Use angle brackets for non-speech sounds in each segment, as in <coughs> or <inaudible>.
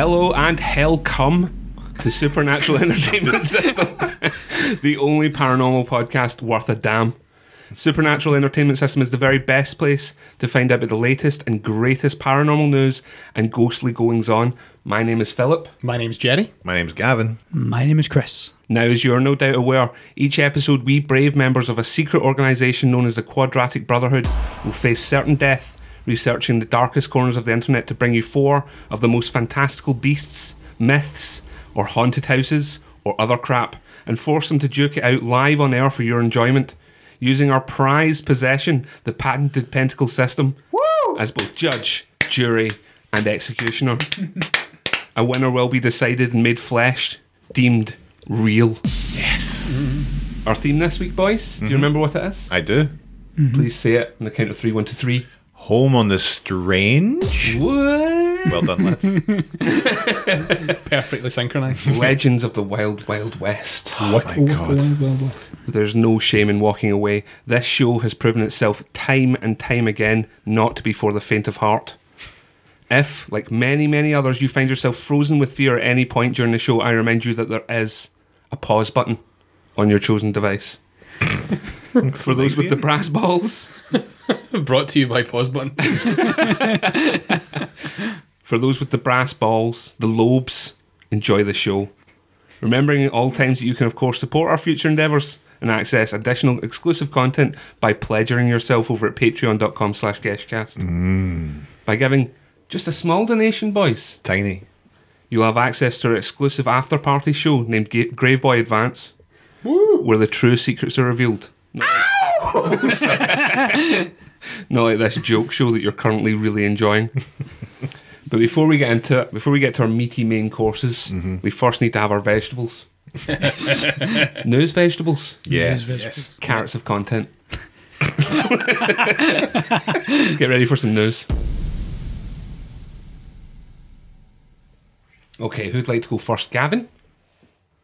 Hello and hell come to Supernatural <laughs> Entertainment System, <laughs> the only paranormal podcast worth a damn. Supernatural Entertainment System is the very best place to find out about the latest and greatest paranormal news and ghostly goings on. My name is Philip. My name's Jerry. My name's Gavin. My name is Chris. Now, as you're no doubt aware, each episode we brave members of a secret organisation known as the Quadratic Brotherhood will face certain death researching the darkest corners of the internet to bring you four of the most fantastical beasts, myths, or haunted houses, or other crap, and force them to duke it out live on air for your enjoyment, using our prized possession, the patented Pentacle system, as both judge, jury, and executioner. A winner will be decided and made flesh, deemed real. Yes. Mm-hmm. Our theme this week, boys. Do you mm-hmm. remember what it is? I do. Please say it on the count of three. One, two, three. Home on the Strange. What? Well done, lads. <laughs> Perfectly synchronised. Legends of the Wild Wild West. Oh my god. There's no shame in walking away. This show has proven itself time and time again not to be for the faint of heart. If, like many, many others, you find yourself frozen with fear at any point during the show, I remind you that there is a pause button on your chosen device. For those with the brass balls, <laughs> Brought to you by Pause Button. <laughs> for those with the brass balls, the lobes, enjoy the show. Remembering at all times that you can, of course, support our future endeavours and access additional exclusive content by pledging yourself over at patreon.com slash guestcast. Mm. By giving just a small donation, boys, Tiny. you'll have access to our exclusive after party show named Ga- Graveboy Advance, where the true secrets are revealed. Not like, <laughs> this joke show that you're currently really enjoying. but before we get into it, before we get to our meaty main courses, mm-hmm. we first need to have our vegetables. <laughs> News vegetables, Yes. Yes. carrots of content. <laughs> get ready for some news. Okay, who'd like to go first? Gavin?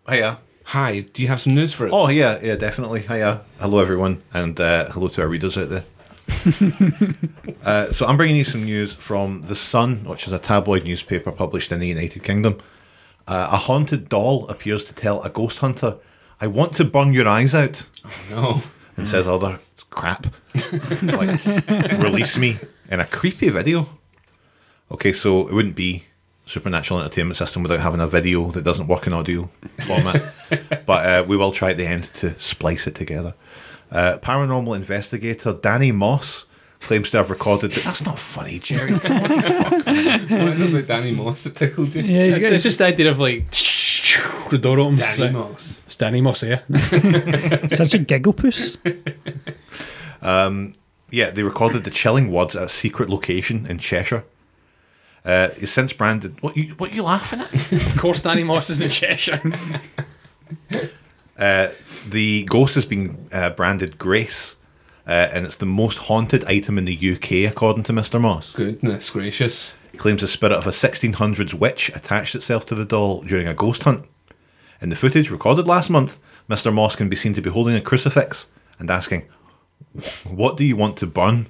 Hiya. Hi, do you have some news for us? Oh, yeah, yeah, definitely. Hiya. Hello, everyone. And uh, hello to our readers out there. <laughs> uh, so, I'm bringing you some news from The Sun, which is a tabloid newspaper published in the United Kingdom. Uh, a haunted doll appears to tell a ghost hunter, I want to burn your eyes out. no. and says other crap. like, release me in a creepy video. Okay, so it wouldn't be Supernatural Entertainment System without having a video that doesn't work in audio format. <laughs> but uh, we will try at the end to splice it together. Uh, paranormal investigator Danny Moss claims to have recorded. That's not funny, Jerry. what the What is it about Danny Moss that tickled you? Yeah, he's got It's just the idea of like <laughs> the door opens. Danny it's like, Moss. It's Danny Moss, yeah. <laughs> such a giggle puss. Yeah, they recorded the chilling words at a secret location in Cheshire. Uh, he's since branded. What you what you laughing at? <laughs> of course, Danny Moss is in Cheshire. Uh, the ghost has been uh, branded Grace, uh, and it's the most haunted item in the UK, according to Mr. Moss. Goodness gracious. He claims the spirit of a 1600s witch attached itself to the doll during a ghost hunt. In the footage recorded last month, Mr. Moss can be seen to be holding a crucifix and asking, What do you want to burn?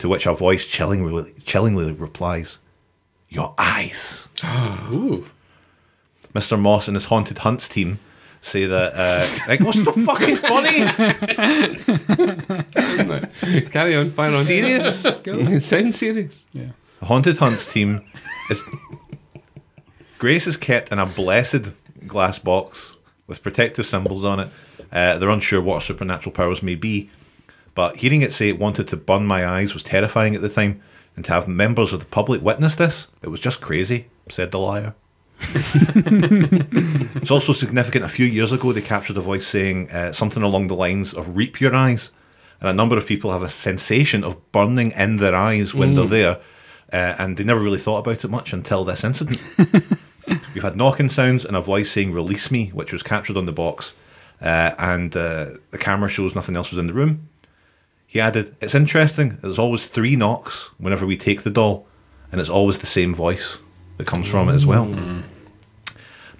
To which a voice chillingly, chillingly replies, Your eyes. <gasps> Ooh. Mr. Moss and his haunted hunts team say that uh, like what's so fucking funny? <laughs> Carry on, fire on. Serious? <laughs> It sounds serious. Yeah. The haunted hunts team is Grace is kept in a blessed glass box with protective symbols on it. Uh, they're unsure what supernatural powers may be, but hearing it say it wanted to burn my eyes was terrifying at the time, and to have members of the public witness this, it was just crazy, said the liar. <laughs> it's also significant. A few years ago, they captured a voice saying uh, something along the lines of "reap your eyes," and a number of people have a sensation of burning in their eyes when they're there, uh, and they never really thought about it much until this incident. <laughs> We've had knocking sounds and a voice saying "release me," which was captured on the box, uh, and uh, the camera shows nothing else was in the room. He added, "It's interesting. There's always three knocks whenever we take the doll, and it's always the same voice that comes from it as well."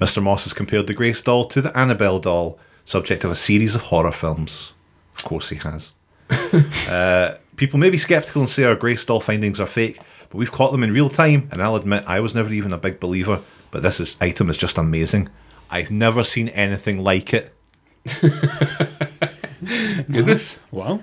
Mr. Moss has compared the Grace doll to the Annabelle doll, subject of a series of horror films. Of course, he has. <laughs> uh, people may be skeptical and say our Grace doll findings are fake, but we've caught them in real time, and I'll admit I was never even a big believer. But this is, item is just amazing. I've never seen anything like it. <laughs> Goodness. Wow.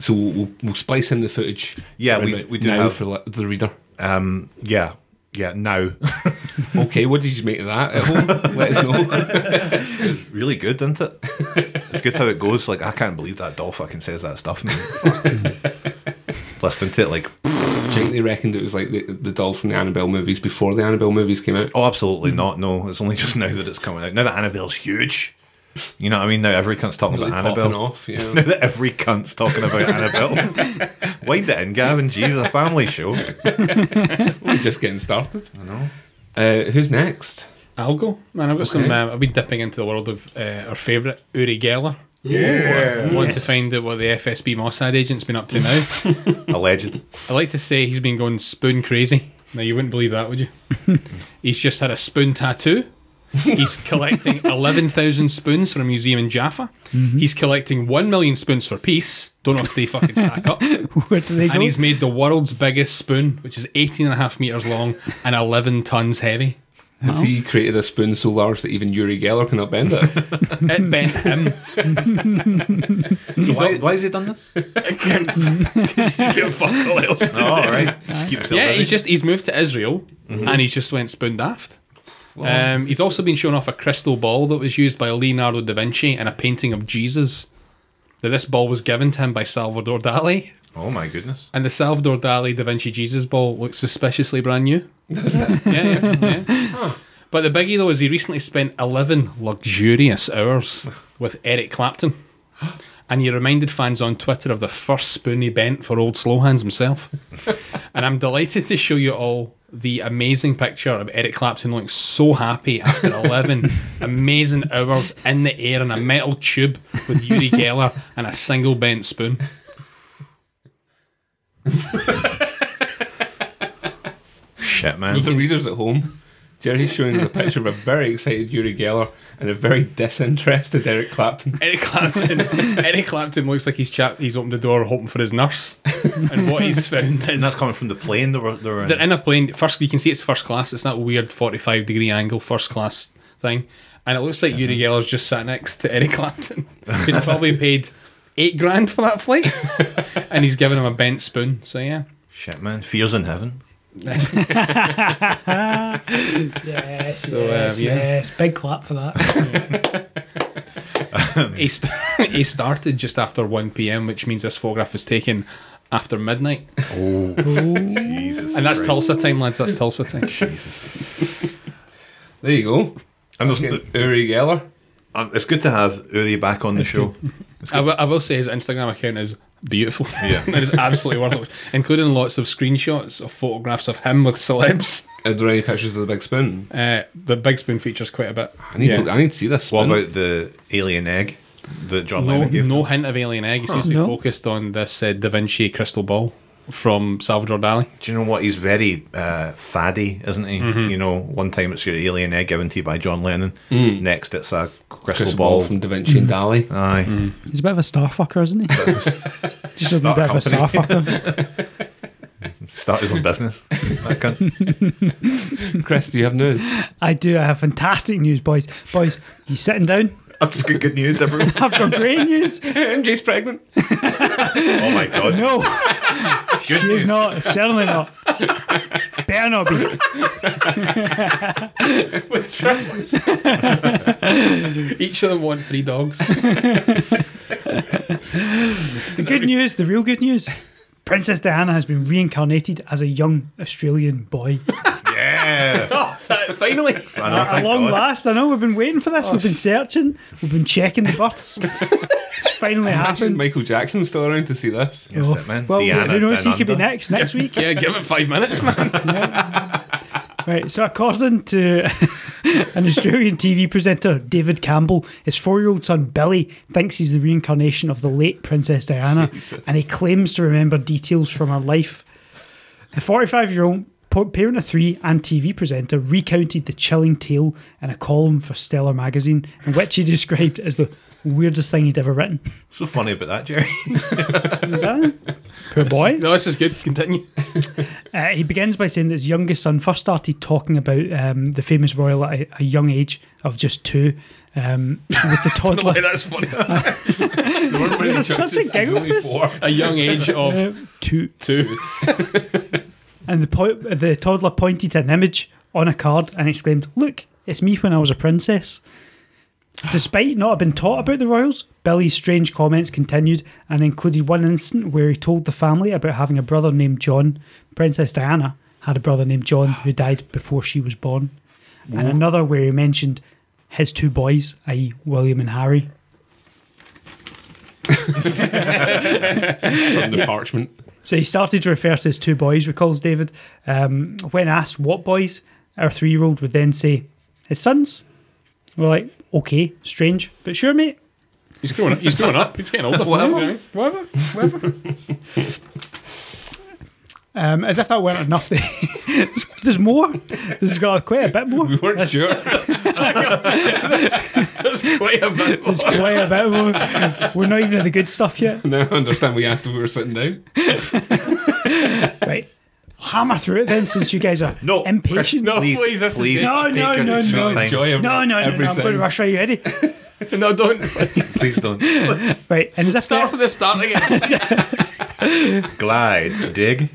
So we'll, we'll, we'll splice in the footage. Yeah, we- we do now have- for the reader. Um, yeah, yeah. Now, <laughs> Okay, what did you make of that at home? Let us know. <laughs> really good, isn't it? It's good how it goes. Like I can't believe that doll fucking says that stuff. Man. <laughs> Listening to it, like, Do you think they reckoned it was like the, the dolls from the Annabelle movies before the Annabelle movies came out? oh, absolutely not. No, it's only just now that it's coming out. Now that Annabelle's huge, you know what I mean. Now every cunt's talking Really about Annabelle. off, yeah. <laughs> Now that every cunt's talking about Annabelle. Wind it in, Gavin. Jeez, a family show. <laughs> We're just getting started. I know. Uh, who's next? I'll go. Man, I've got some. Okay. Um, I've been dipping into the world of uh, our favourite Uri Geller. Yeah, I want to find out what the FSB Mossad agent's been up to now. <laughs> alleged. I like to say he's been going spoon crazy. Now you wouldn't believe that, would you? he's just had a spoon tattoo. He's collecting <laughs> eleven thousand spoons for a museum in Jaffa. Mm-hmm. He's collecting one million spoons for peace. Don't know if they fucking stack up. <laughs> Where do they go? And he's made the world's biggest spoon, which is 18 and a half meters long and 11 tons heavy. Has he created a spoon so large that even Uri Geller cannot bend it? <laughs> It bent him. So why, why has he done this? He's got fuck all else. Oh, all do. right. Just keep Yeah, busy. he's just he's moved to Israel mm-hmm. and he's just went spoon daft. Um, he's also been shown off a crystal ball that was used by Leonardo da Vinci in a painting of Jesus. That this ball was given to him by Salvador Dali, Oh my goodness. and the Salvador Dali da Vinci Jesus ball looks suspiciously brand new. <laughs> yeah, yeah, yeah. But the biggie though is he recently spent 11 luxurious hours with Eric Clapton. <gasps> <gasps> And he reminded fans on Twitter of the first spoon he bent for old Slowhands himself. <laughs> and I'm delighted to show you all the amazing picture of Eric Clapton looking so happy after <laughs> 11 amazing hours in the air in a metal tube with Uri <laughs> Geller and a single bent spoon. Shit, For man. the readers at home, Jerry's showing the picture of a very excited Uri Geller and a very disinterested Eric Clapton. Eric Clapton. <laughs> Eric Clapton looks like he's chap. He's opened the door hoping for his nurse, <laughs> and what he's found is And that's coming from the plane they were, they were in. they're in a plane. First, you can see it's first class. It's that weird forty-five degree angle first class thing, and it looks like Uri Geller's just sat next to Eric Clapton. He's probably paid eight grand for that flight, <laughs> and he's given him a bent spoon. So yeah, Shit, man. Fears in heaven. Yes, So, um, yes, yeah. yes. Big clap for that. <laughs> he, st- <laughs> he started just after one p.m., which means this photograph was taken after midnight, Oh, Jesus. and that's Christ. Tulsa time, lads. That's Tulsa time. Jesus. There you go. And there's, Uri Geller. um, it's good to have Uri back on the show. I will- I will say his Instagram account is beautiful. Yeah. <laughs> it is absolutely worth it, including lots of screenshots of photographs of him with celebs. Are there any pictures of the big spoon? Uh, the big spoon features quite a bit. I need, Yeah. to, I need to see this What about the alien egg that John no, Lennon gave? no them? hint of alien egg. He seems to be No. focused on this uh, Da Vinci crystal ball from Salvador Dali. Do you know what? He's very uh, faddy, isn't he? Mm-hmm. You know, one time it's your alien egg given to you by John Lennon. Next, it's a crystal, Crystal ball. ball from Da Vinci and Dali. Aye. He's a bit of a star fucker, isn't he? <laughs> Just a wee Start bit a of a star fucker. <laughs> Start his own business. That cunt. Chris, do you have news? I do. I have fantastic news, boys. Boys, you sitting down? <laughs> I've just got good news, everyone. <laughs> I've got great news. <laughs> MJ's pregnant. oh my god. No, Good she's news. not. Certainly not. Better not be. With triplets. Each of them want three dogs. The good news, the real good news. Princess Diana has been reincarnated as a young Australian boy. Yeah. <laughs> Oh, finally. Know, At long God. last, I know we've been waiting for this. we've oh. been searching. We've been checking the births. <laughs> it's finally Imagine happened. Michael Jackson was still around to see this. Yes, Oh, it, man. well, Diana who knows? He could be next next week. Yeah, give it five minutes, man. <laughs> Right, so according to an Australian TV presenter, David Campbell, his four year old son Billy thinks he's the reincarnation of the late Princess Diana Jesus. and he claims to remember details from her life. The 45 year old po- parent of three and TV presenter, recounted the chilling tale in a column for Stellar magazine, in which he <laughs> described as the weirdest thing he'd ever written. <laughs> So funny about that, Jerry. <laughs> Is that? Poor boy. No, this is good. Continue. Uh, he begins by saying that his youngest son first started talking about um, the famous royal at a, a young age of just two. Um, with the toddler, that's funny. There's such a giggle only this. four. A young age of two, two. And the po- the toddler pointed to an image on a card and exclaimed, "Look, it's me when I was a princess." <sighs> Despite not having been taught about the royals, Billy's strange comments continued and included one incident where he told the family about having a brother named John. Princess Diana had a brother named John who <sighs> died before she was born, and another where he mentioned his two boys, i.e., William and Harry. <laughs> From the parchment. So he started to refer to his two boys, recalls David. Um, when asked what boys, our three year old would then say, his sons. We're like, okay, strange, but sure, mate. He's growing up. He's growing up. He's getting older. <laughs> Whatever. Whatever. Whatever. <laughs> Um, as if that weren't enough. there's, <laughs> there's more. This has got quite a bit more. We weren't sure. <laughs> There's quite a bit. There's quite a bit more. We're not even at the good stuff yet. now I understand we asked if we were sitting down. <laughs> Right. Hammer through it then, since you guys are No, impatient. No, Please, please, this please. No, no, no, no. Enjoy every, No, no, no, no, I'm going to rush right. You ready? No, don't. Please don't. Right. And as if Start from the start again. Glide, dig. <laughs>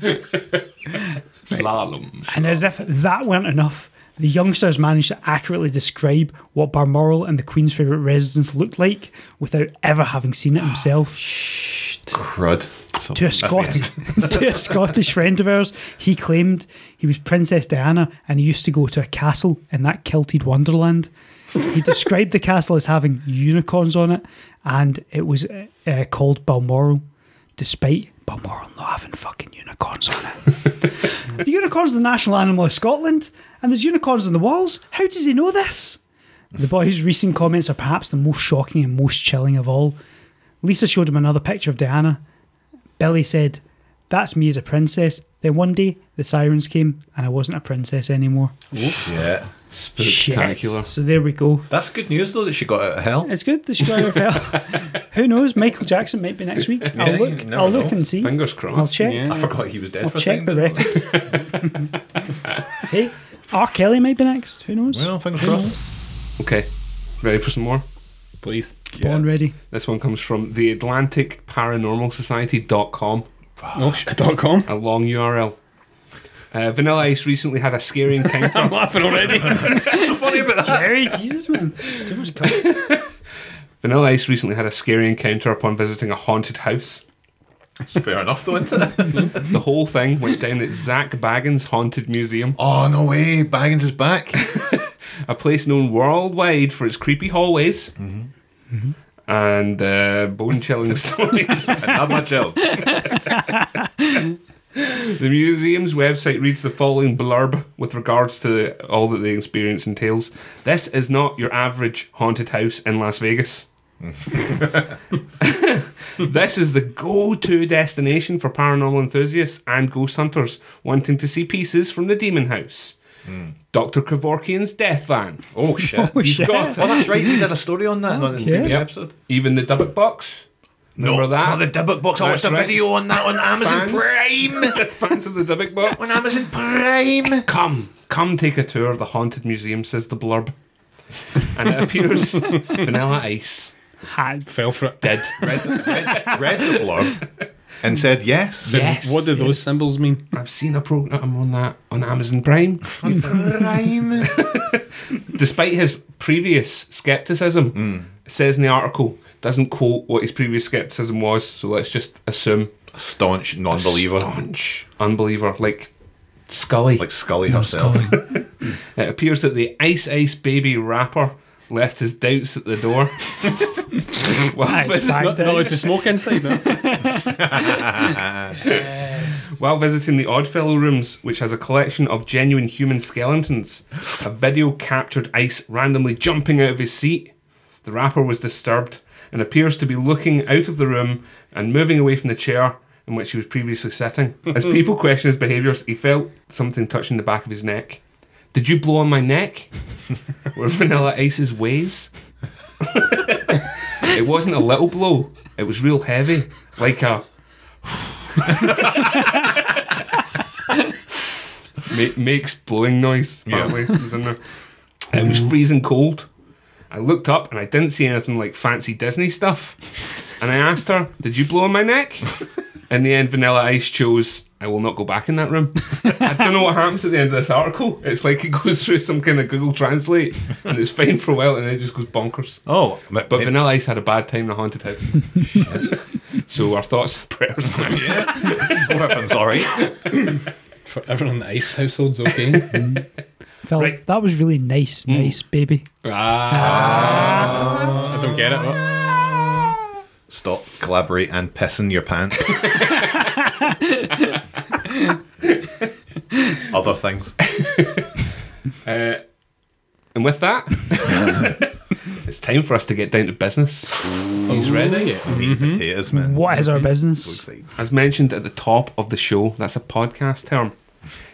Slalom. And as if that weren't enough, the youngsters managed to accurately describe what Balmoral and the Queen's favourite residence looked like without ever having seen it himself. <gasps> Crud. to a Scottish <laughs> <laughs> to a Scottish friend of ours, he claimed he was Princess Diana and he used to go to a castle in that kilted wonderland. He described the castle as having unicorns on it, and it was uh, called Balmoral, despite Balmoral not having fucking unicorns on it. <laughs> the unicorn's the national animal of Scotland, and there's unicorns on the walls. How does he know this? The boy's recent comments are perhaps the most shocking and most chilling of all. Lisa showed him another picture of Diana. Billy said, That's me as a princess. Then one day the sirens came and I wasn't a princess anymore. Yeah. Spectacular. Shit. So there we go. That's good news, though, that she got out of hell. It's good. The Chicago fell. Who knows? Michael Jackson might be next week. I'll Yeah, look. I'll look know. and see. Fingers crossed. I'll check. Yeah. I forgot he was dead I'll for check second. the record. <laughs> hey, R. Kelly might be next. Who knows? Well, fingers crossed. Okay. Ready for some more? Please. Born ready. This one comes from the Atlantic Paranormal Society.com, Oh, sh- dot com. a long URL. Uh, Vanilla Ice recently had a scary <laughs> encounter. I'm laughing already. What's so funny about that? Jerry, Jesus, man. Too much cover. <laughs> Vanilla Ice recently had a scary encounter upon visiting a haunted house. Fair enough, though, isn't it? <laughs> The whole thing went down at Zak Bagans Haunted Museum, Oh, no way. Bagans is back. a place known worldwide for its creepy hallways and uh, bone chilling stories. Not much else. The museum's website reads the following blurb with regards to all that the experience entails. This is not your average haunted house in Las Vegas. <laughs> this is the go to destination for paranormal enthusiasts and ghost hunters wanting to see pieces from the demon house. Hmm. Dr. Kevorkian's death van. Oh, shit. <laughs> Oh, You've shit. got Oh, that's right. We did a story on that on the previous Yep. episode. Even the Dybbuk box. Remember no, that? Oh, the Dybbuk box. I That's watched a right. video on that on <laughs> Amazon Fans? Prime. <laughs> Fans of the Dybbuk box. on Amazon Prime. Come, come take a tour of the haunted museum, says the blurb. And it appears <laughs> Vanilla Ice Had. Fell for it. did. Read, read, read the blurb and hmm. said yes. Yes. What do those symbols mean? I've seen a program on that on Amazon Prime. Prime. Despite his previous skepticism, hmm. it says in the article, doesn't quote what his previous skepticism was, so let's just assume a Staunch non-believer. staunch unbeliever, like Scully. Like Scully herself. <laughs> It appears that the Ice Ice Baby rapper left his doubts at the door. <laughs> while, Nice visit- Not, not allowed to smoke inside, no? <laughs> while visiting the Oddfellow rooms, which has a collection of genuine human skeletons, a video captured Ice randomly jumping out of his seat. The rapper was disturbed and appears to be looking out of the room and moving away from the chair in which he was previously sitting. As <laughs> people questioned his behaviours, he felt something touching the back of his neck. Did you blow on my neck? <laughs> Were Vanilla Ice's ways? <laughs> it wasn't a little blow. It was real heavy, like a. Ma- makes blowing noise. Apparently, It was in there. It was freezing cold. I looked up and I didn't see anything like fancy Disney stuff. And I asked her, "Did you blow on my neck?" In the end, Vanilla Ice chose, "I will not go back in that room." I don't know what happens at the end of this article. It's like it goes through some kind of Google Translate, and it's fine for a while, and then it just goes bonkers. Oh, but, But Vanilla Ice had a bad time in a haunted house. so our thoughts and prayers. <laughs> everything's all right. <coughs> For everyone in the ice household's okay. <laughs> Phil, Right. that was really nice, mm. nice, baby. Ah. ah, I don't get it. What? Stop, collaborate, and piss in your pants. <laughs> Other things. Uh, and with that, <laughs> it's time for us to get down to business. He's ready. Yeah. Meat and potatoes, man. What is our mm-hmm. business? As mentioned at the top of the show, that's a podcast term.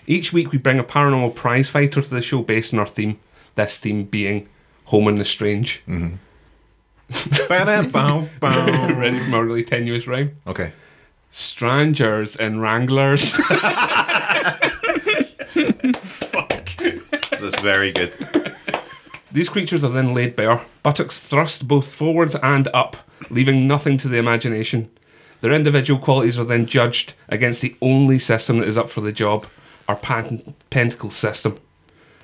Each week we bring a paranormal prize fighter to the show based on our theme. This theme being Home and the Strange. Mm-hmm. <laughs> Bow. <laughs> Ready for my really tenuous rhyme? Okay. Strangers and Wranglers. <laughs> Fuck. That's very good. These creatures are then laid bare, buttocks thrust both forwards and up, leaving nothing to the imagination. Their individual qualities are then judged against the only system that is up for the job, our pan- pentacle system.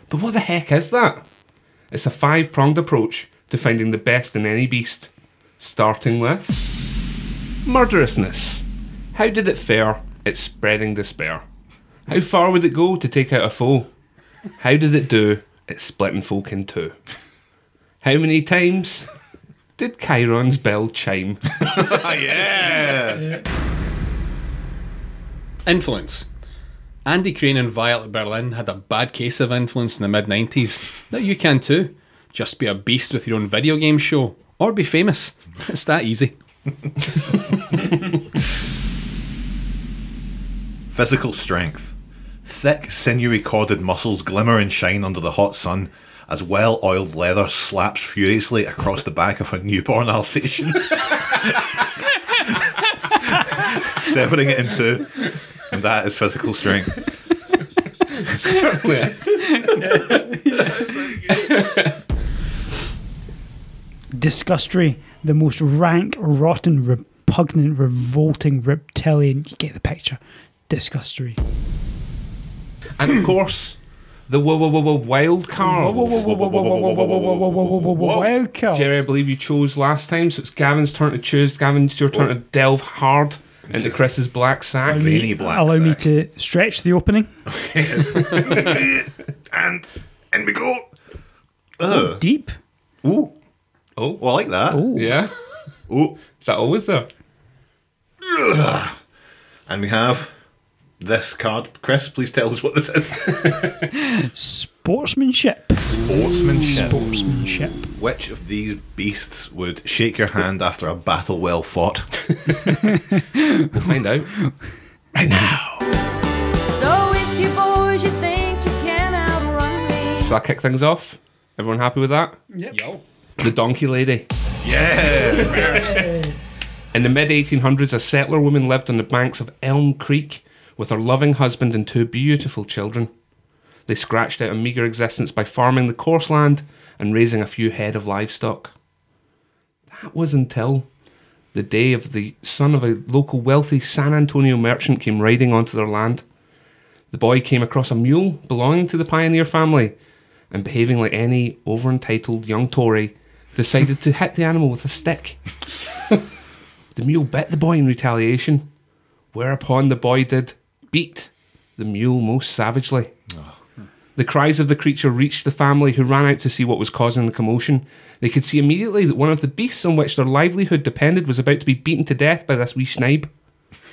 But what the heck is that? It's a five pronged approach to finding the best in any beast, starting with murderousness. How did it fare? at spreading despair. How far would it go to take out a foe? How did it do? at splitting folk in two. How many times did Chiron's bell chime? <laughs> yeah. Influence. Andy Crane and Violet Berlin had a bad case of influence in the mid 90s. Now you can too. Just be a beast with your own video game show, or be famous. <laughs> It's that easy. <laughs> Physical strength. Thick, sinewy corded muscles glimmer and shine under the hot sun as well oiled leather slaps furiously across the back of a newborn Alsatian. <laughs> Severing it in two. And that is physical strength. Disgustory, the most rank, rotten, repugnant, revolting reptilian. You get the picture. Disgustory. and of course, the whoa, whoa, whoa, whoa, wild card. Wild card. Jerry, I believe you chose last time, so it's Gavin's turn to choose. Gavin, it's your turn to delve hard into Chris's black sack. Veiny black Allow me sack. to stretch the opening. <laughs> And in we go. Ugh. Deep. Ooh. Oh, Well, I like that. Oh yeah. Ooh. Is that always there? And we have this card. Chris, please tell us what this is. <laughs> Sportsmanship. Sportsmanship. Sportsmanship. Which of these beasts would shake your hand after a battle well fought? We'll <laughs> find out. Right now. So if you boys you think you can outrun me, Shall I kick things off? Everyone happy with that? Yo. The Donkey Lady. Yeah. In the mid 1800s, a settler woman lived on the banks of Elm Creek with her loving husband and two beautiful children. They scratched out a meagre existence by farming the coarse land and raising a few head of livestock. That was until the day of the son of a local wealthy San Antonio merchant came riding onto their land. The boy came across a mule belonging to the pioneer family and behaving like any over entitled young Tory, decided to hit the animal with a stick. <laughs> The mule bit the boy in retaliation, whereupon the boy did beat the mule most savagely. The cries of the creature reached the family, who ran out to see what was causing the commotion. They could see immediately that one of the beasts on which their livelihood depended was about to be beaten to death by this wee snipe.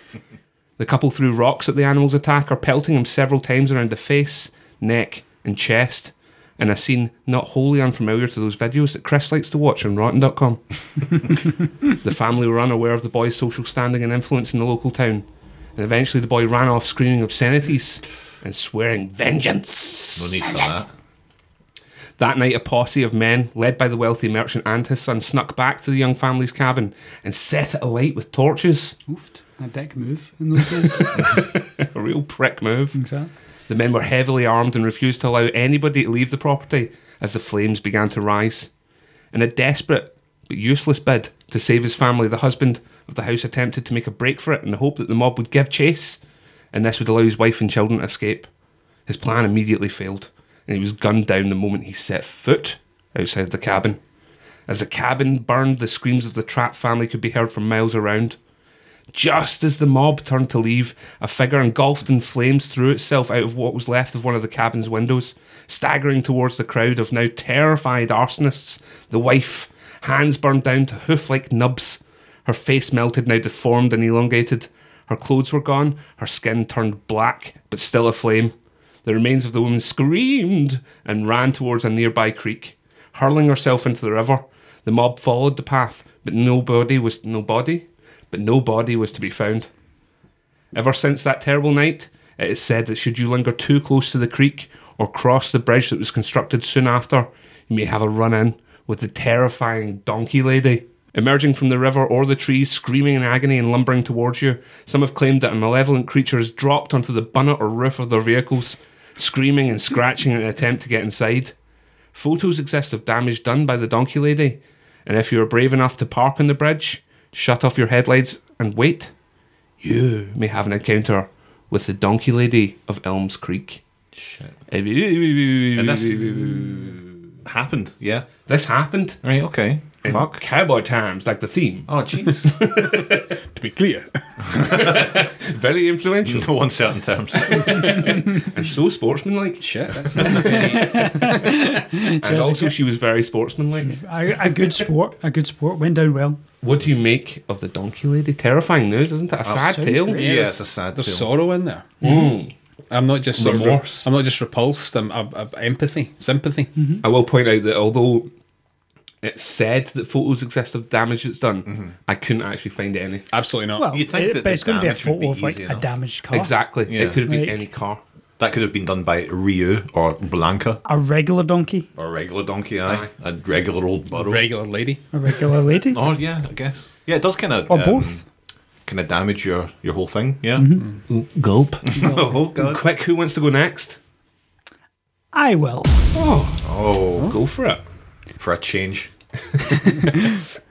<laughs> the couple threw rocks at the animal's attacker, pelting him several times around the face, neck, and chest, in a scene not wholly unfamiliar to those videos that Chris likes to watch on Rotten.com. <laughs> The family were unaware of the boy's social standing and influence in the local town, and eventually the boy ran off screaming obscenities and swearing vengeance. No need for that. That night, a posse of men, led by the wealthy merchant and his son, snuck back to the young family's cabin and set it alight with torches. Oofed. A dick move in those days. <laughs> A real prick move. exactly. The men were heavily armed and refused to allow anybody to leave the property as the flames began to rise. In a desperate but useless bid to save his family, the husband of the house attempted to make a break for it in the hope that the mob would give chase and this would allow his wife and children to escape. His plan immediately failed, and he was gunned down the moment he set foot outside of the cabin. As the cabin burned, the screams of the trapped family could be heard from miles around. Just as the mob turned to leave, a figure engulfed in flames threw itself out of what was left of one of the cabin's windows, staggering towards the crowd of now terrified arsonists. The wife, hands burned down to hoof like nubs, her face melted, now deformed and elongated. Her clothes were gone, her skin turned black, but still aflame. The remains of the woman screamed and ran towards a nearby creek, hurling herself into the river. The mob followed the path, but nobody was nobody, but no body was to be found. Ever since that terrible night, it is said that should you linger too close to the creek or cross the bridge that was constructed soon after, you may have a run in with the terrifying donkey lady. Emerging from the river or the trees, screaming in agony and lumbering towards you, some have claimed that a malevolent creature has dropped onto the bonnet or roof of their vehicles, screaming and scratching in an attempt to get inside. Photos exist of damage done by the donkey lady, and if you are brave enough to park on the bridge, shut off your headlights, and wait, you may have an encounter with the donkey lady of Elms Creek. Shit. And this happened, yeah. this happened Right, okay. In Fuck. cowboy times, like the theme. Oh, jeez. <laughs> To be clear, <laughs> Very influential no uncertain terms. <laughs> and so sportsmanlike. shit. That sounds very. And also, she was very sportsmanlike. A, a good sport. A good sport. Went down well. What do you make of the donkey lady? Terrifying news, isn't it? A sad tale. great. yeah, there's- it's a sad There's tale. sorrow in there. Mm. I'm not just sort of- Remorse. I'm not just repulsed. I'm, I'm, I'm empathy, sympathy. I will point out that although it said that photos exist of damage that's done, mm-hmm. I couldn't actually find any. Absolutely not. Well, You'd think it- that but it's going to be a damage would be photo of like easy a enough. damaged car. Exactly. Yeah. It could have been Like- any car. That could have been done by Ryu or Blanka A regular donkey. or a regular donkey, aye. A regular old burrow. Regular lady. A regular lady. <laughs> oh, yeah, I guess. Yeah, it does kind of. Or um, both. Kind of damage your, your whole thing, yeah. Mm-hmm. Gulp. <laughs> oh, God. Quick, who wants to go next? I will. Oh, Oh, go for it. for a change. <laughs>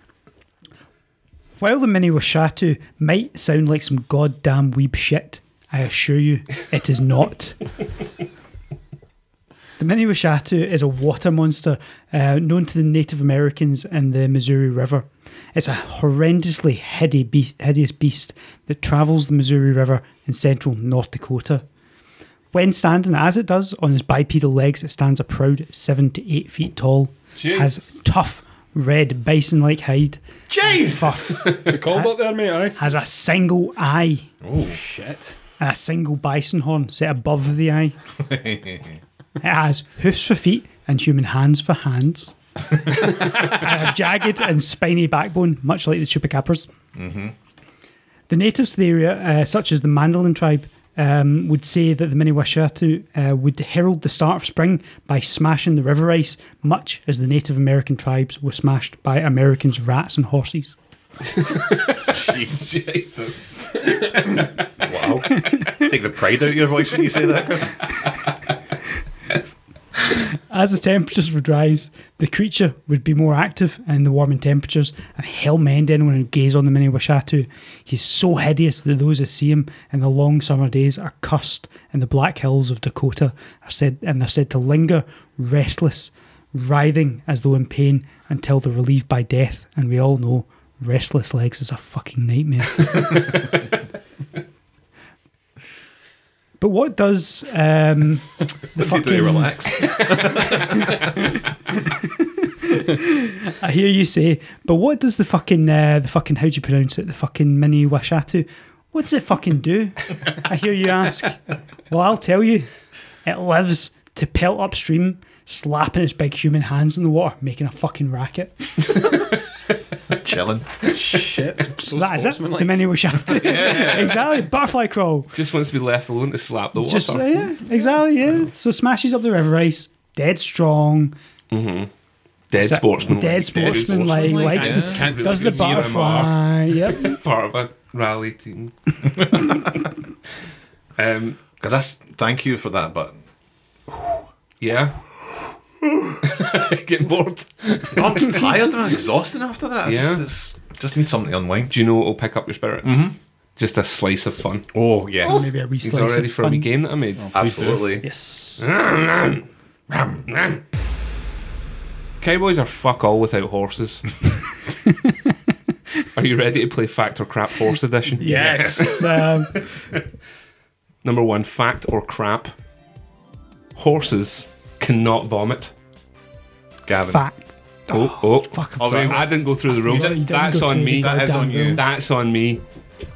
While the mini Washatu might sound like some goddamn weeb shit, I assure you it is not. <laughs> the mini Washatu is a water monster uh, known to the Native Americans in the Missouri River. It's a horrendously hideous beast, hideous beast that travels the Missouri River in central North Dakota. When standing, as it does, on its bipedal legs, it stands a proud seven to eight feet tall. Jeez. Has tough, red, bison like hide. Jeez! Fuck. You called up there, mate, aye? has a single eye Oh, shit. and a single bison horn set above the eye. <laughs> it has hoofs for feet and human hands for hands. and a <laughs> jagged and spiny backbone, much like the chupacabras. The natives of the area, uh, such as the Mandolin tribe, um, would say that the Miniwashatu uh, would herald the start of spring by smashing the river ice, much as the Native American tribes were smashed by Americans' rats and horses. Jesus. Wow. Take the pride out of your voice when you say that, Chris. <laughs> As the temperatures would rise, the creature would be more active in the warming temperatures and hell mend anyone who gaze on the mini Washatu. He's so hideous that those who see him in the long summer days are cursed in the black hills of Dakota are said and they're said to linger restless, writhing as though in pain until they're relieved by death. And we all know restless legs is a fucking nightmare. <laughs> But what does um, the Do fucking relax? <laughs> I hear you say, but what does the fucking uh, the fucking how do you pronounce it? The fucking mini washatu. What does it fucking do? I hear you ask. Well, I'll tell you. It lives to pelt upstream, slapping its big human hands in the water, making a fucking racket. <laughs> <laughs> Chilling. Shit. So that is it. sportsmanlike. The many we shout. <laughs> exactly. Butterfly crawl. Just wants to be left alone to slap the water. Just uh, yeah, exactly. Yeah. So smashes up the river ice. Dead strong. Dead So- sportsman. Dead sportsman. Like sportsmanlike, likes yeah. the, Can't does the butterfly. Yep. <laughs> part of a rally team. um, 'Cause that's thank you for that, but yeah. <laughs> Getting bored. I'm just tired and I'm exhausting after that. I Yeah. just, just need something to unwind. Do you know what will pick up your spirits? Just a slice of fun. Oh yes, Maybe a wee He's slice all ready of for a wee game that I made. absolutely. Yes. <laughs> Cowboys are fuck all without horses. <laughs> are you ready to play Fact or Crap Horse Edition? Yes. um, Number one, fact or crap. Horses cannot vomit. Gavin. fact. Oh, oh. oh. Fuck. Oh, I'm wait, I didn't go through the rules. didn't- You didn't That's go on through me. the That is goddamn on you. rules. That's on me.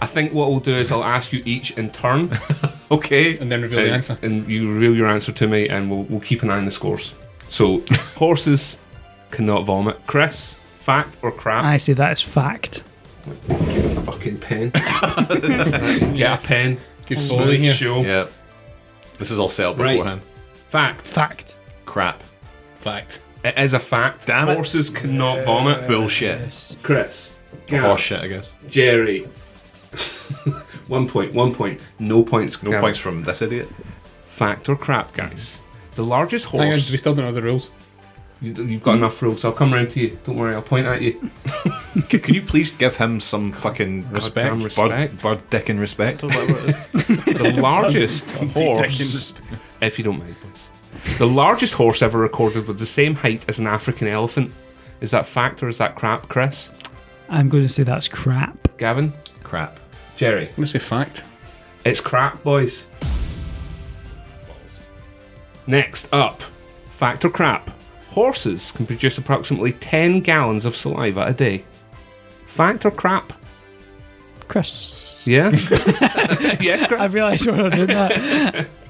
I think what we'll do is I'll ask you each in turn, <laughs> Okay. And then reveal the uh, answer. and you reveal your answer to me, and we'll, we'll keep an eye on the scores. So, <laughs> horses cannot vomit. Chris, fact or crap? I say that is fact. Get a fucking pen. <laughs> Get a pen. Good Smooth foley here. show. Yeah. This is all set up Right. beforehand. Fact. Fact. Crap. Fact. It is a fact. Damn it. Horses cannot vomit. Bullshit. Yes. Chris. Gav, Horse shit, I guess. Jerry. <laughs> one point, one point. No points. No Gav. points from this idiot. Fact or crap, guys? The largest Hang on, horse. do we still don't know the rules? You, you've got enough rules. So I'll come round to you. Don't worry. I'll point at you. <laughs> C- Can you please give him some fucking Respect. Goddamn respect. bird, bird dick and respect or whatever it is? <laughs> The largest horse. If you don't mind, boys. The largest horse ever recorded with the same height as an African elephant. Is that fact or is that crap, Chris? I'm going to say that's crap. Gavin? Crap. Jerry? I'm going to say fact. It's crap, boys. Next up, fact or crap? Horses can produce approximately 10 gallons of saliva a day. Fact or crap? Chris. Yeah? <laughs> <laughs> yes, crap. I realised we were doing that. <laughs>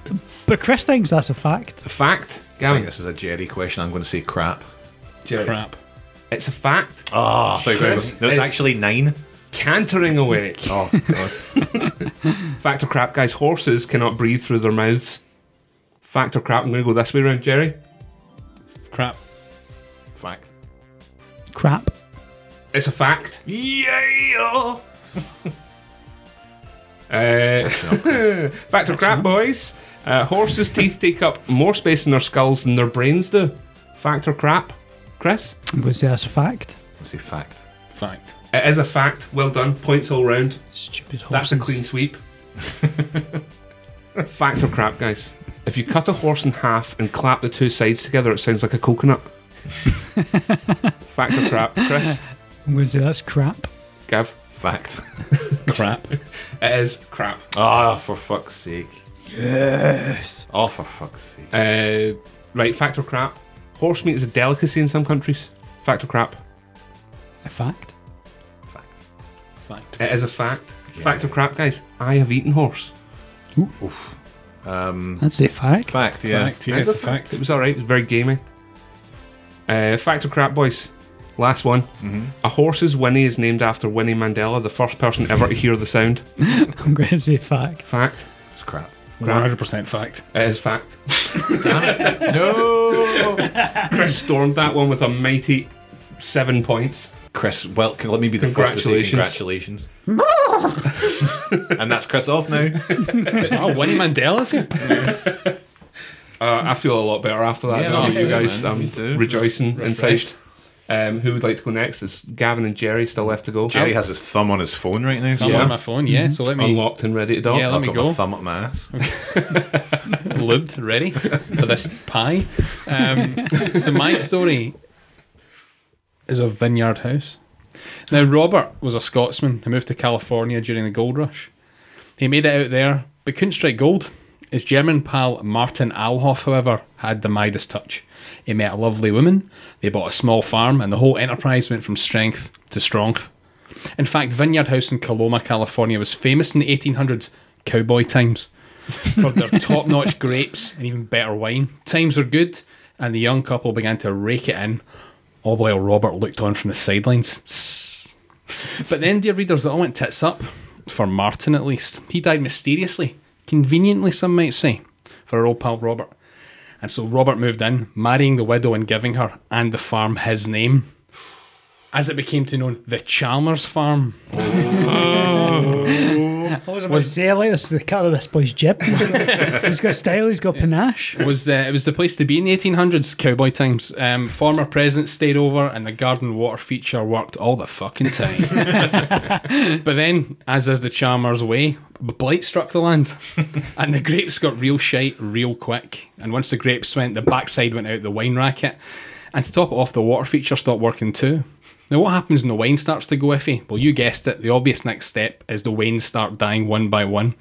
but Chris thinks that's a fact. A fact. I think this is a Jerry question. I'm going to say crap. Jerry. Crap. It's a fact. Oh, Chris there's is- actually nine. Cantering away. <laughs> Oh, God. <laughs> Fact or crap, guys? Horses cannot breathe through their mouths. Fact or crap? I'm going to go this way around, Jerry. Crap. fact. Crap. It's a fact. Yeah. <laughs> Uh, fact or crap, boys? Uh, horses' teeth take up more space in their skulls than their brains do. Fact or crap? Chris? I'm going to say that's a fact. Let's say fact. Fact. It is a fact. Well done. Points all round. Stupid horses. That's a clean sweep. fact or crap, guys? If you cut a horse in half and clap the two sides together, it sounds like a coconut. <laughs> fact or crap? Chris? I'm going to say that's crap. Gav? Fact. <laughs> Crap. It is crap. Ah, for fuck's sake. Yes. Oh, for fuck's sake. Uh, right, fact or crap? Horse meat is a delicacy in some countries. Fact or crap? A fact. Fact. Fact. It is a fact. Fact or crap, guys? I have eaten horse. Um, I'd say fact. fact, yeah. Fact. Yeah, It it's a fact. It was alright. It was very gaming. Uh, fact or crap, boys? Last one. A horse's whinny is named after Winnie Mandela, the first person ever to hear the sound. <laughs> I'm going to say fact. Fact. It's crap. 100% fact. It is fact. <laughs> No. Chris stormed that one with a mighty seven points. Chris, well, can, let me be the first to say Congratulations. congratulations. and that's Chris off now. <laughs> oh, Winnie Mandela's here. <laughs> Uh, I feel a lot better after that. Yeah, than me you guys. man. I'm Me too. rejoicing inside. Um, who would like to go next? Is Gavin and Jerry still left to go? Jerry has his thumb on his phone right now. I'm Yeah. on my phone, yeah. So let me unlocked and ready to go. Yeah, let I've me got go. my thumb up my ass. <laughs> lubed, ready for this pie. Um, <laughs> so my story is of Vineyard House. Now Robert was a Scotsman who moved to California during the gold rush. He made it out there, but couldn't strike gold. His German pal Martin Allhoff, however, had the Midas touch. He met a lovely woman, they bought a small farm, and the whole enterprise went from strength to strength. In fact, Vineyard House in Coloma, California was famous in the 1800s, cowboy times, for their <laughs> top notch grapes and even better wine. Times were good, and the young couple began to rake it in, all the while Robert looked on from the sidelines. <laughs> But then, dear readers, it all went tits up for Martin at least. He died mysteriously, conveniently, some might say, for our old pal Robert. And so Robert moved in, marrying the widow and giving her and the farm his name. As it became to known, the Chalmers Farm. <laughs> I was about to say, I like this, the cut of this boy's jib. He's got, he's got style, he's got panache. was uh, it was the place to be in the 1800s, cowboy times. Um, former presidents stayed over, and the garden water feature worked all the fucking time. <laughs> but then, as is the Chalmers way, blight struck the land, <laughs> and the grapes got real shite real quick. And once the grapes went, the backside went out the wine racket, and to top it off, the water feature stopped working too. Now, what happens when the wine starts to go iffy? Well, you guessed it. The obvious next step is the wains start dying one by one.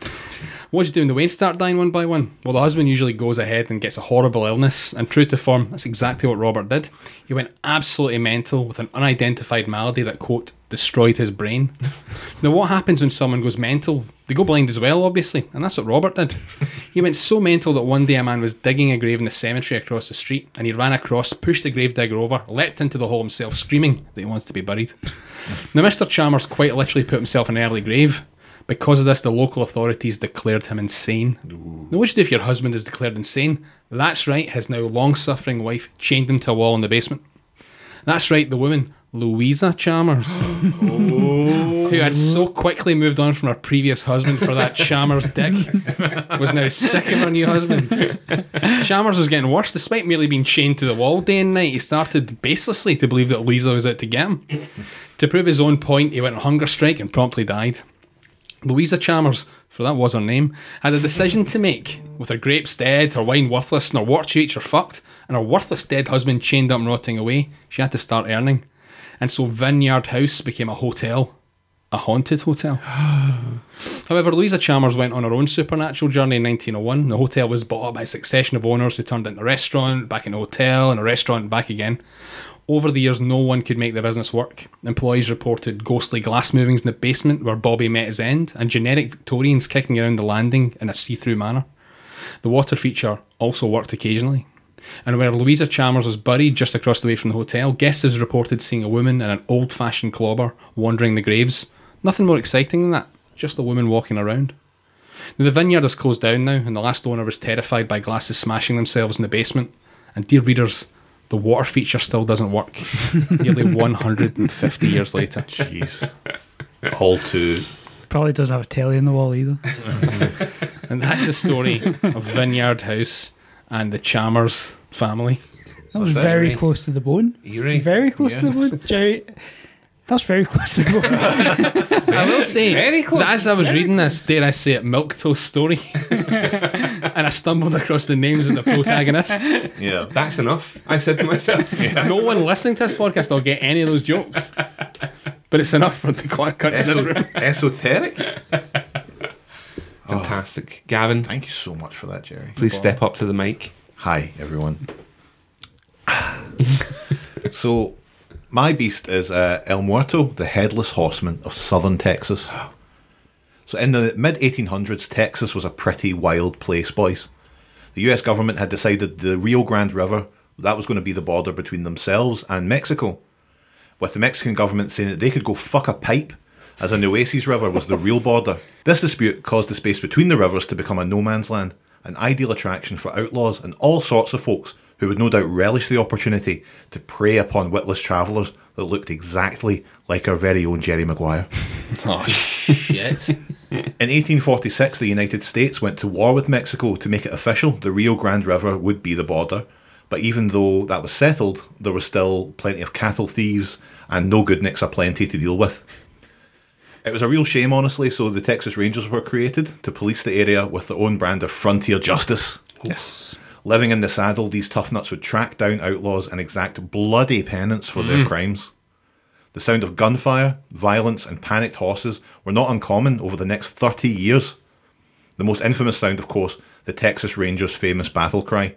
What do you do when the wains start dying one by one? Well, the husband usually goes ahead and gets a horrible illness, and true to form, that's exactly what Robert did. He went absolutely mental with an unidentified malady that, quote, destroyed his brain. <laughs> now, what happens when someone goes mental? They go blind as well, obviously, and that's what Robert did. <laughs> He went so mental that one day a man was digging a grave in the cemetery across the street, and he ran across, pushed the gravedigger over, leapt into the hole himself, screaming that he wants to be buried. <laughs> now, Mr. Chalmers quite literally put himself in an early grave. Because of this, the local authorities declared him insane. Now, what do you do if your husband is declared insane? That's right, his now long suffering wife chained him to a wall in the basement. That's right, the woman, Louisa Chalmers, oh. who had so quickly moved on from her previous husband for that Chalmers dick, was now sick of her new husband. Chalmers was getting worse. Despite merely being chained to the wall day and night, he started baselessly to believe that Louisa was out to get him. To prove his own point, he went on hunger strike and promptly died. Louisa Chalmers, for that was her name, had a decision to make. With her grapes dead, her wine worthless, and her water feature fucked, and her worthless dead husband chained up and rotting away, she had to start earning. And so Vineyard House became a hotel. A haunted hotel. <gasps> However, Louisa Chalmers went on her own supernatural journey in 1901. The hotel was bought up by a succession of owners who turned it into a restaurant, back into a hotel, and a restaurant, back again. Over the years, no one could make the business work. Employees reported ghostly glass movings in the basement where Bobby met his end, and generic Victorians kicking around the landing in a see through manner. The water feature also worked occasionally. And where Louisa Chalmers was buried just across the way from the hotel, guests have reported seeing a woman in an old fashioned clobber wandering the graves. Nothing more exciting than that, just a woman walking around. Now, the vineyard is closed down now, and the last owner was terrified by glasses smashing themselves in the basement. And dear readers, the water feature still doesn't work. <laughs> Nearly 150 years later. Jeez. All too. Probably doesn't have a telly in the wall either. <laughs> And that's the story of Vineyard House and the Chalmers family. That was that, very Ray? close to the bone. Eerie. Very close to the bone. Jerry, that's very close to the bone. <laughs> I will say, Very close. as I was reading this, dare I say it, Milk Toast story, <laughs> and I stumbled across the names of the protagonists. Yeah. That's enough, I said to myself. <laughs> No one listening to this podcast will get any of those jokes, but it's enough for the quiet cuts in this room. Esoteric. Fantastic. Gavin, Thank you so much for that, Jerry. please step up to the mic. Hi, everyone. so, my beast is uh, El Muerto, the headless horseman of southern Texas. So, in the mid 1800s, Texas was a pretty wild place, boys. The US government had decided the Rio Grande River that was going to be the border between themselves and Mexico, with the Mexican government saying that they could go fuck a pipe, as a Nueces River was the real border. This dispute caused the space between the rivers to become a no man's land, an ideal attraction for outlaws and all sorts of folks who would no doubt relish the opportunity to prey upon witless travellers that looked exactly like our very own Jerry Maguire. <laughs> Oh shit! <laughs> In 1846, the United States went to war with Mexico to make it official the Rio Grande River would be the border. But even though that was settled, there were still plenty of cattle thieves and no good nicks aplenty to deal with. It was a real shame, honestly, so the Texas Rangers were created to police the area with their own brand of frontier justice. Yes. Living in the saddle, these tough nuts would track down outlaws and exact bloody penance for their mm. crimes. The sound of gunfire, violence, and panicked horses were not uncommon over the next 30 years. The most infamous sound, of course, the Texas Rangers' famous battle cry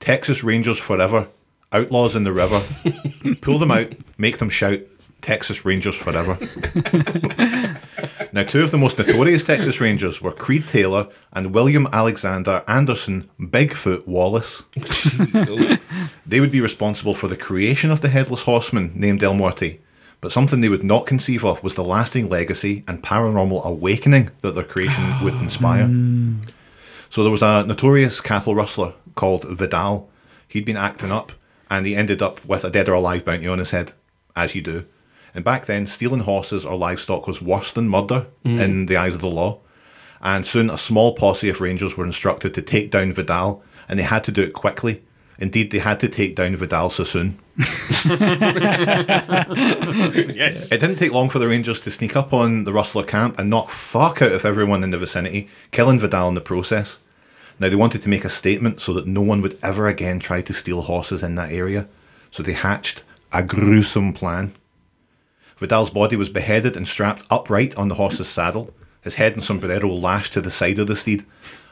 Texas Rangers forever, outlaws in the river. <laughs> Pull them out, make them shout, Texas Rangers forever. <laughs> now, two of the most notorious Texas Rangers were Creed Taylor and William Alexander Anderson Bigfoot Wallace. <laughs> They would be responsible for the creation of the headless horseman named El Muerte, But something they would not conceive of was the lasting legacy and paranormal awakening that their creation would <gasps> inspire. So there was a notorious cattle rustler called Vidal. He'd been acting up and he ended up with a dead or alive bounty on his head, as you do. And back then, stealing horses or livestock was worse than murder mm. in the eyes of the law. And soon a small posse of rangers were instructed to take down Vidal, and they had to do it quickly. Indeed, they had to take down Vidal Sassoon. <laughs> Yes. It didn't take long for the Rangers to sneak up on the Rustler camp and knock fuck out of everyone in the vicinity, killing Vidal in the process. Now, they wanted to make a statement so that no one would ever again try to steal horses in that area, so they hatched a gruesome plan. Vidal's body was beheaded and strapped upright on the horse's saddle, his head and sombrero lashed to the side of the steed.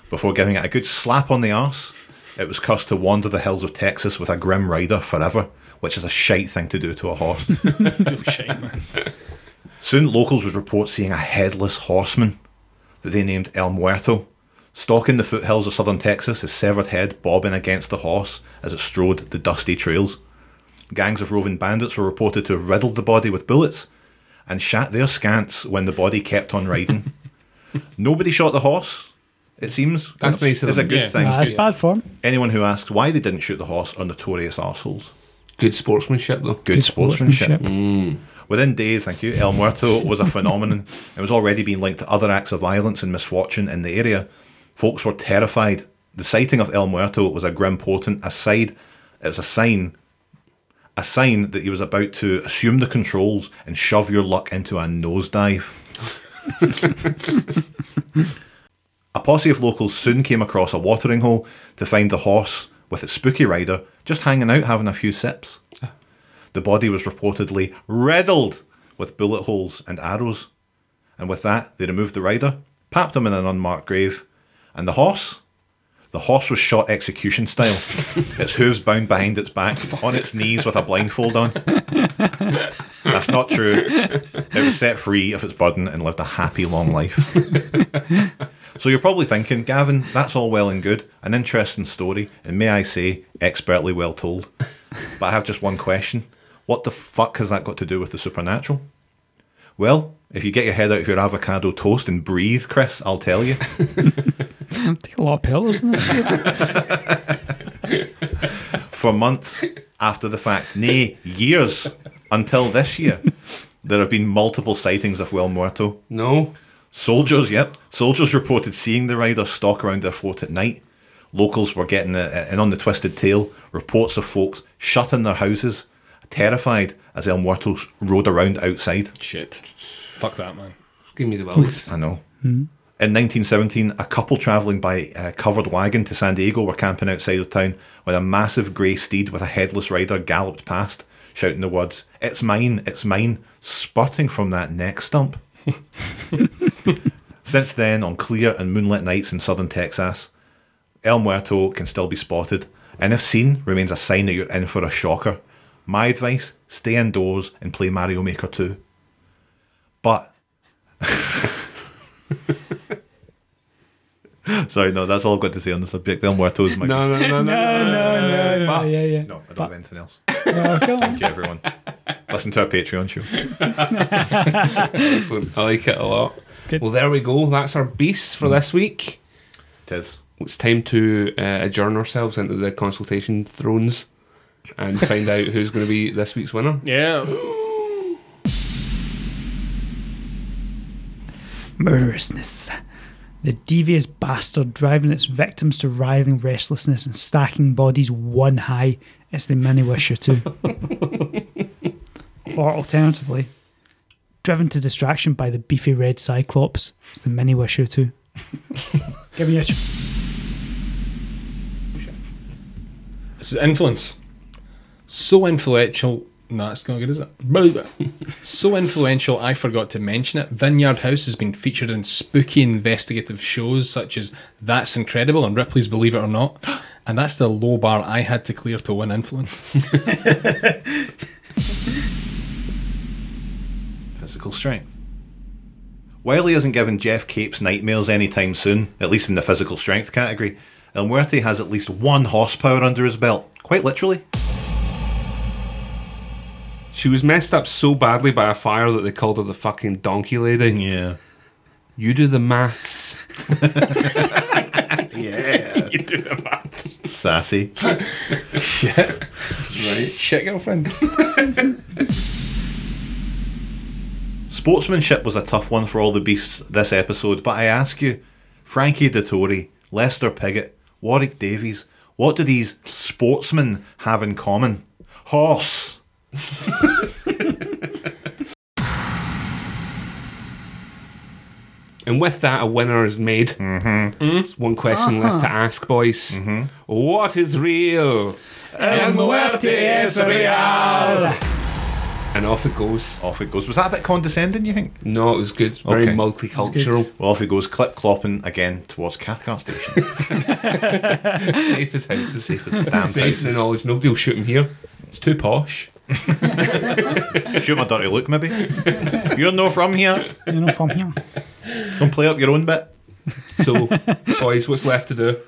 Before giving it a good slap on the arse, it was cursed to wander the hills of Texas with a grim rider forever, which is a shite thing to do to a horse. <laughs> Soon, locals would report seeing a headless horseman that they named El Muerto, stalking the foothills of southern Texas, his severed head bobbing against the horse as it strode the dusty trails. Gangs of roving bandits were reported to have riddled the body with bullets and shat their scants when the body kept on riding. <laughs> Nobody shot the horse, it seems. That's nice of It's a good Yeah. thing. Nah, that's bad form. Anyone who asks why they didn't shoot the horse are notorious arseholes. Good sportsmanship, though. Good, sportsmanship. Mm. Within days, thank you, El Muerto <laughs> was a phenomenon and was already being linked to other acts of violence and misfortune in the area. Folks were terrified. The sighting of El Muerto was a grim portent, a side, it was a sign, a sign that he was about to assume the controls and shove your luck into a nosedive. <laughs> a posse of locals soon came across a watering hole to find the horse with its spooky rider just hanging out having a few sips. The body was reportedly riddled with bullet holes and arrows. And with that, they removed the rider, papped him in an unmarked grave, and the horse? The horse was shot execution style, <laughs> its hooves bound behind its back, on its knees with a blindfold on. That's not true. It was set free of its burden and lived a happy long life. So you're probably thinking, Gavin, that's all well and good, an interesting story, and may I say, expertly well told. But I have just one question. What the fuck has that got to do with the supernatural? Well, if you get your head out of your avocado toast and breathe, Chris, I'll tell you. Take a lot of pills, isn't it? For months after the fact, nay, years until this year, there have been multiple sightings of Will Muerto. No. Soldiers, yep. Soldiers reported seeing the rider stalk around their fort at night. Locals were getting uh, in on the twisted tale. Reports of folks shut in their houses, terrified as El Muerto rode around outside. Shit. Fuck that, man. Give me the willies. I know. In 1917, a couple travelling by a covered wagon to San Diego were camping outside of town when a massive grey steed with a headless rider galloped past, shouting the words, It's mine, it's mine, spurting from that neck stump. <laughs> Since then, on clear and moonlit nights in southern Texas, El Muerto can still be spotted, and if seen, remains a sign that you're in for a shocker. My advice stay indoors and play Mario Maker 2. But. <laughs> <laughs> Sorry, no, that's all I've got to say on the subject. El Muerto is my. No, no, no, no, No, no, no, no, But- yeah, yeah. No, I don't have anything else. <laughs> No, come on. Thank you, everyone. Listen to our Patreon show. <laughs> Excellent. I like it a lot. Good. Well, there we go. That's our beast for this week. It is. It's time to uh, adjourn ourselves into the consultation thrones and find out who's going to be this week's winner. Yeah. <gasps> Murderousness. The devious bastard driving its victims to writhing restlessness and stacking bodies one high is the Miniwisha 2. <laughs> or alternatively, driven to distraction by the beefy red Cyclops is the Miniwisha 2. <laughs> Give me a. Ch- This is influence. So influential. No, it's not good, is it? <laughs> So influential, I forgot to mention it. Vineyard House has been featured in spooky investigative shows such as That's Incredible and Ripley's Believe It or Not. <gasps> And that's the low bar I had to clear to win influence. <laughs> Physical strength. While he isn't giving Geoff Capes nightmares anytime soon, at least in the physical strength category, El Muerte has at least one horsepower under his belt, quite literally. She was messed up so badly by a fire that they called her the fucking donkey lady. Yeah. You do the maths. <laughs> Yeah. You do the maths. Sassy. Shit. Right. Shit, girlfriend. Sportsmanship was a tough one for all the beasts this episode, but I ask you, Frankie Dettori, Lester Piggott, Warwick Davis, what do these sportsmen have in common? Horse. <laughs> And with that, a winner is made. Mm-hmm. There's one question left to ask, boys. What is real? El muerte es real. And off it goes. Off it goes. Was that a bit condescending, you think? No, it was good. Very Okay. multicultural. Well, off it goes, clip clopping again towards Cathcart Station. <laughs> Safe as houses. Safe as damn Safe houses. in knowledge. Nobody will shoot him here. It's too posh. <laughs> Shoot my dirty look, maybe. You're no from here. You know, from here. Don't play up your own bit. So, boys, what's left to do?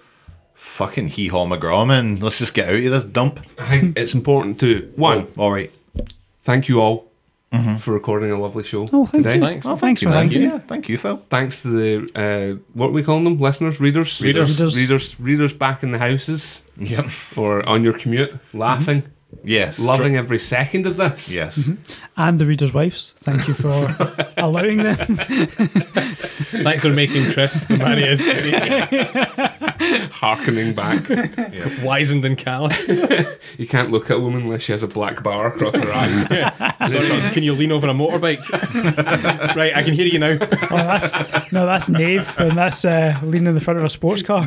Fucking hee haw McGraw, man. Let's just get out of this dump. I think it's important to one, All right. thank you all for recording a lovely show Oh, thank today. you. Thanks. Oh, thanks for Thank having you. Yeah, thank you, Phil. Thanks to the uh, what are we calling them? Listeners, readers, Readers. Readers. readers, readers back in the houses Yep. or on your commute, laughing, Yes. loving every second of this. Yes. And the readers' wives. Thank you for <laughs> allowing this. Thanks for making Chris the man he is <laughs> today. Harkening back, Wizened and calloused. <laughs> you can't look at a woman unless she has a black bar across her eye. Sorry, can you lean over a motorbike? right, I can hear you now. Oh, that's no, that's Nave, and that's uh, leaning in the front of a sports car.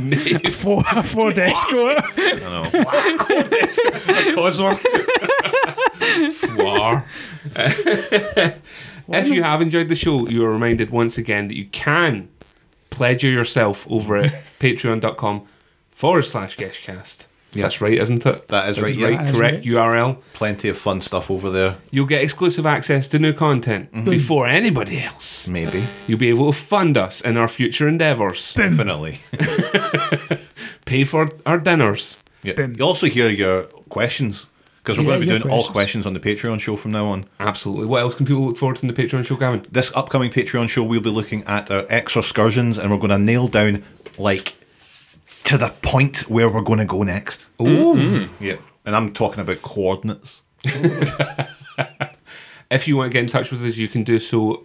Four, Ford Escort. I know. Cosworth. War. if you have enjoyed the show, you are reminded once again that you can pledge yourself over at <laughs> patreon.com forward slash guestcast. That's right, isn't it? That is That's right, yeah. right. That is Correct right. URL. Plenty of fun stuff over there. You'll get exclusive access to new content Mm-hmm. before anybody else. Maybe. You'll be able to fund us in our future endeavours, Definitely. <laughs> pay for our dinners. Yeah. You also hear your questions because we're Yeah, going to be your doing all questions. questions on the Patreon show from now on. Absolutely. What else can people look forward to in the Patreon show, Gavin? This upcoming Patreon show, we'll be looking at our extra excursions and we're going to nail down, like, to the point where we're going to go next. Ooh. Mm-hmm. Mm-hmm. Yeah. And I'm talking about coordinates. <laughs> If you want to get in touch with us, you can do so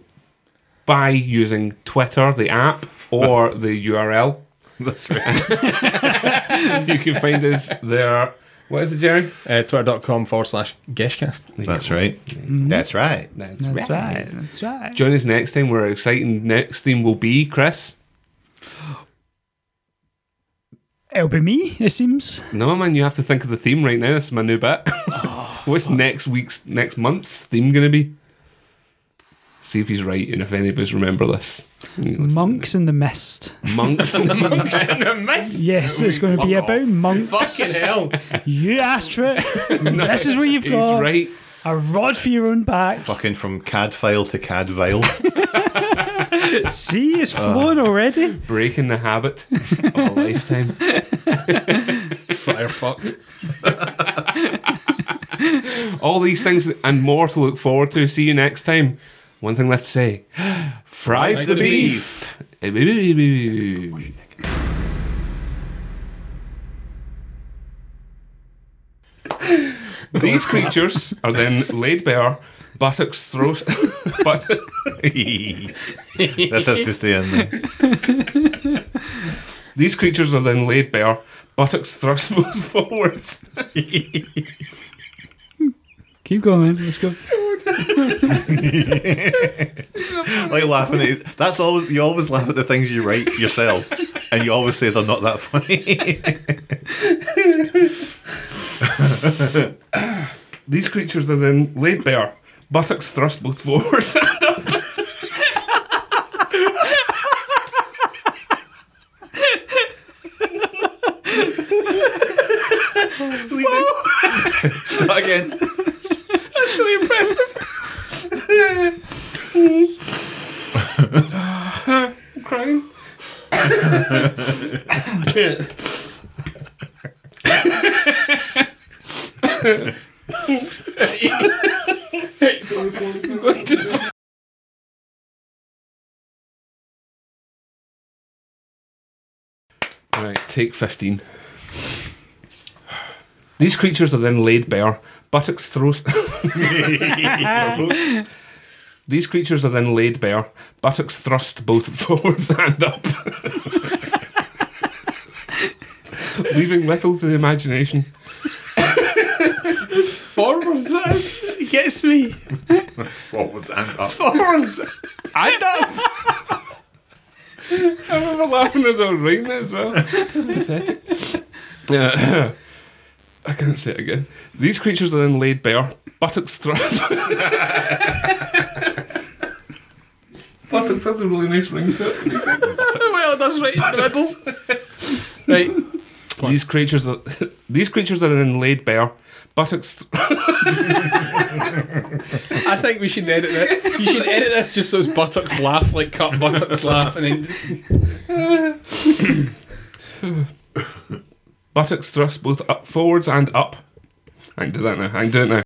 by using Twitter, the app, or <laughs> the URL. That's right. <laughs> You can find us there. What is it, Jerry? Uh, Twitter.com forward slash Geshcast. That's right. That's right. That's, That's right. That's right. Join us next time where our exciting next theme will be, Chris. It'll be me, it seems. No, man, you have to think of the theme right now. This is my new bit. <laughs> What's next week's, next month's theme going to be? See if he's right and if any of us remember this. Monks in the Mist. Monks and the monks. <laughs> Yes, it's going to be about off. monks. Fucking hell. You asked for it. <laughs> this is what you've He's got. right. A rod for your own back. Fucking from CAD file to CAD vial. <laughs> See, it's oh. flowing already. Breaking the habit of a lifetime. Fire fucked. All these things and more to look forward to. See you next time. One thing left to say <gasps> fried Fried the the beef. These creatures are then laid bare, buttocks throat, <laughs> but this has to stay in there. these creatures are then laid bare, buttocks thrust <laughs> both forwards. <laughs> Keep going. Let's go. <laughs> like laughing at that's all you always laugh at the things you write yourself and you always say they're not that funny <laughs> These creatures are then laid bare, buttocks thrust both forwards <laughs> and up. start again That's really impressive. I'm <laughs> crying. going too far. Right, take 15. These creatures are then laid bare, buttocks thrust. <laughs> These creatures are then laid bare, buttocks thrust both <laughs> forwards and up, <laughs> leaving little to the imagination. Forwards, that gets me. Forwards and up. Forwards and up. I remember laughing as I was reading it as well. Pathetic. Yeah. I can't say it again. These creatures are then laid bare, buttocks thrust. <laughs> buttocks has a really nice ring to it. <laughs> well, that's right in the middle. right. <laughs> These creatures are these creatures are then laid bare, buttocks. Th- I think we should edit it. You should edit this just so it's buttocks laugh, like cut buttocks laugh, and then buttocks thrust both up forwards and up. I can do that now. I can do it now.